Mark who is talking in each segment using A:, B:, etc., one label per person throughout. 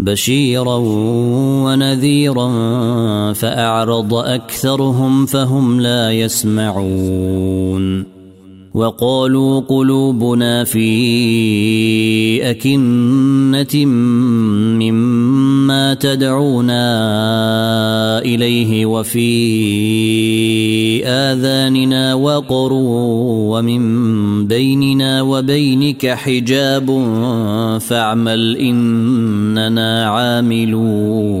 A: بشيرا ونذيرا فأعرض أكثرهم فهم لا يسمعون وقالوا قلوبنا في أكنة مما تدعونا إليه وفي آذاننا وقر ومن بيننا وبينك حجاب فاعمل إننا عاملون.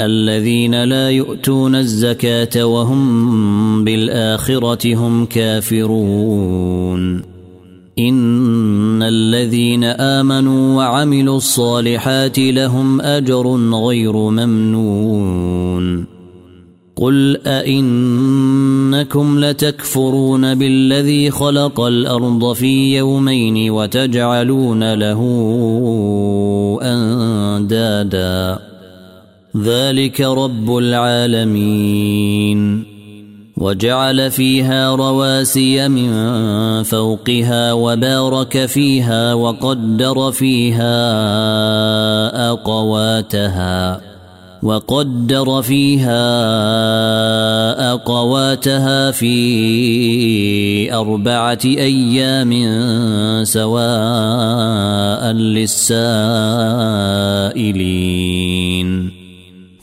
A: الذين لا يؤتون الزكاة وهم بالآخرة هم كافرون. إن الذين آمنوا وعملوا الصالحات لهم أجر غير ممنون. قل أئنكم لتكفرون بالذي خلق الأرض في يومين وتجعلون له أندادا. ذلك رب العالمين. وجعل فيها رواسي من فوقها وبارك فيها وقدر فيها أقواتها وقدر فيها أقواتها في أربعة أيام سواء للسائلين.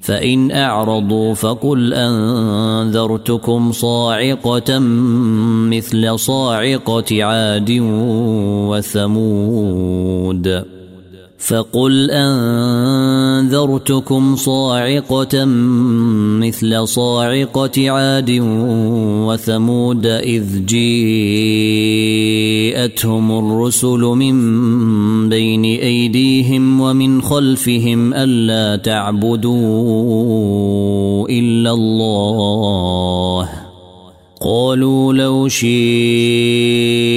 A: فإن أعرضوا فقل أنذرتكم صاعقة مثل صاعقة عاد وثمود. فقل أنذرتكم صاعقة مثل صاعقة عاد وثمود إذ جيءتهم الرسل من بين أيديهم ومن خلفهم ألا تعبدوا إلا الله قالوا لو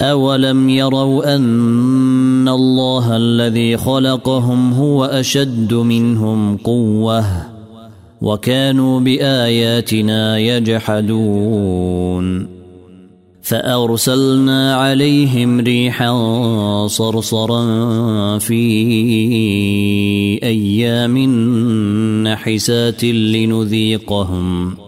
A: اولم يروا ان الله الذي خلقهم هو اشد منهم قوه وكانوا باياتنا يجحدون فارسلنا عليهم ريحا صرصرا في أيام نحسات لنذيقهم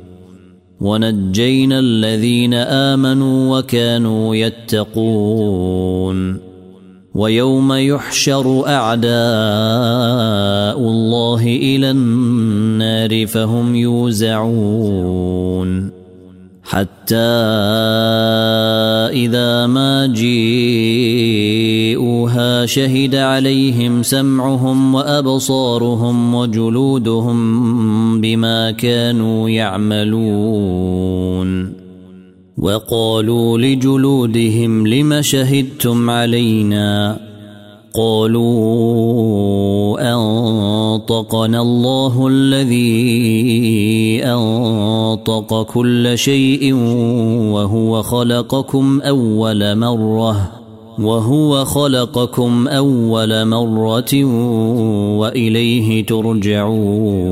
A: ونجينا الذين آمنوا وكانوا يتقون. ويوم يحشر أعداء الله إلى النار فهم يوزعون. حتى إذا ما جيءوها شهد عليهم سمعهم وأبصارهم وجلودهم بما كانوا يعملون وقالوا لجلودهم لم شهدتم علينا قالوا أنطقنا الله الذي أنطق كل شيء وهو خلقكم أول مرة وهو خلقكم أول مرة وإليه ترجعون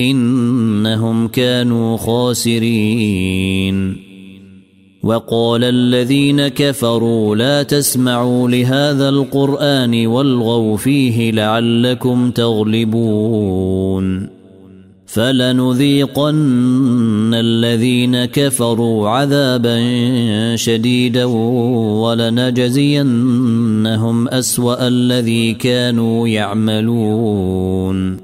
A: إنهم كانوا خاسرين. وقال الذين كفروا لا تسمعوا لهذا القرآن والغوا فيه لعلكم تغلبون. فلنذيقن الذين كفروا عذابا شديدا ولنجزينهم أسوأ الذي كانوا يعملون.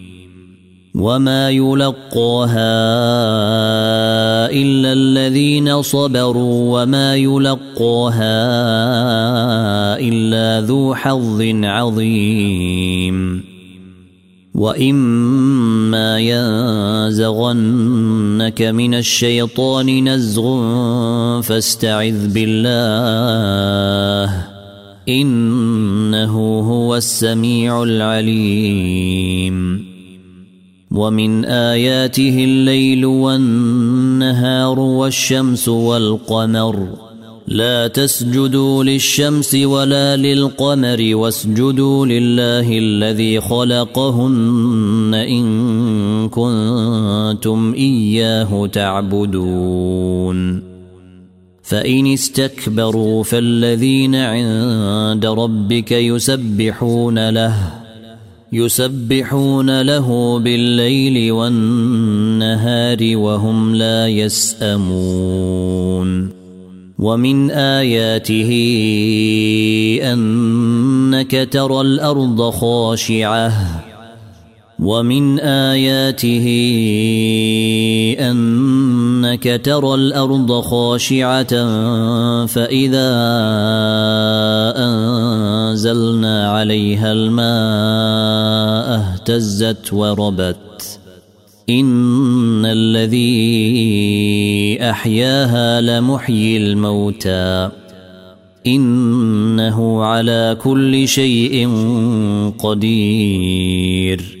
A: وما يلقاها الا الذين صبروا وما يلقاها الا ذو حظ عظيم واما ينزغنك من الشيطان نزغ فاستعذ بالله انه هو السميع العليم ومن آياته الليل والنهار والشمس والقمر. لا تسجدوا للشمس ولا للقمر واسجدوا لله الذي خلقهن إن كنتم إياه تعبدون. فإن استكبروا فالذين عند ربك يسبحون له يسبحون له بالليل والنهار وهم لا يسأمون. ومن آياته أنك ترى الأرض خاشعة. ومن آياته انك ترى الأرض خاشعة فإذا أنزلنا عليها الماء اهتزت وربت. إن الذي أحياها لمحيي الموتى. إنه على كل شيء قدير.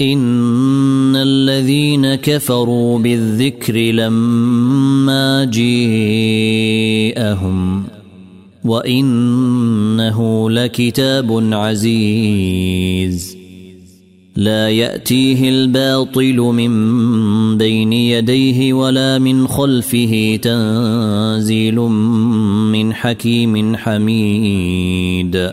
A: إن الذين كفروا بالذكر لما جيءهم وإنه لكتاب عزيز. لا يأتيه الباطل من بين يديه ولا من خلفه تنزيل من حكيم حميد.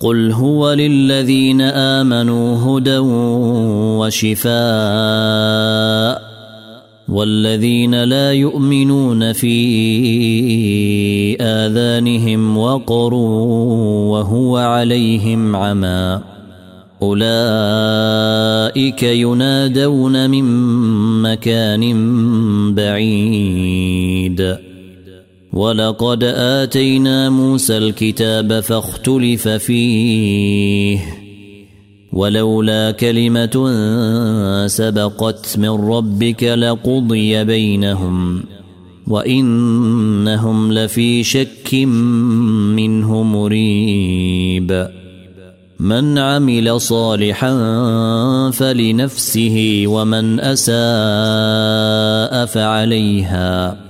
A: قل هو للذين امنوا هدى وشفاء والذين لا يؤمنون في اذانهم وقر وهو عليهم عمى اولئك ينادون من مكان بعيد ولقد آتينا موسى الكتاب فاختلف فيه. ولولا كلمة سبقت من ربك لقضي بينهم وإنهم لفي شك منه مريب. من عمل صالحا فلنفسه ومن أساء فعليها.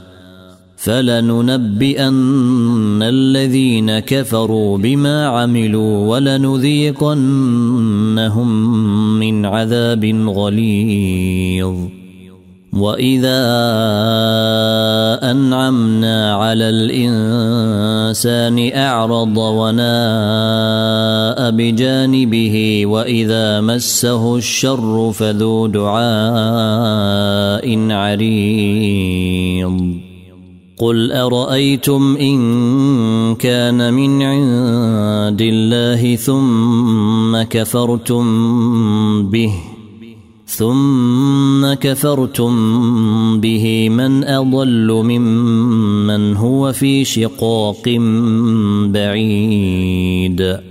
A: فلننبئن الذين كفروا بما عملوا ولنذيقنهم من عذاب غليظ. وإذا أنعمنا على الإنسان أعرض وناء بجانبه وإذا مسه الشر فذو دعاء عريض. قل ارايتم ان كان من عند الله ثم كفرتم به ثم كفرتم به من اضل ممن هو في شقاق بعيد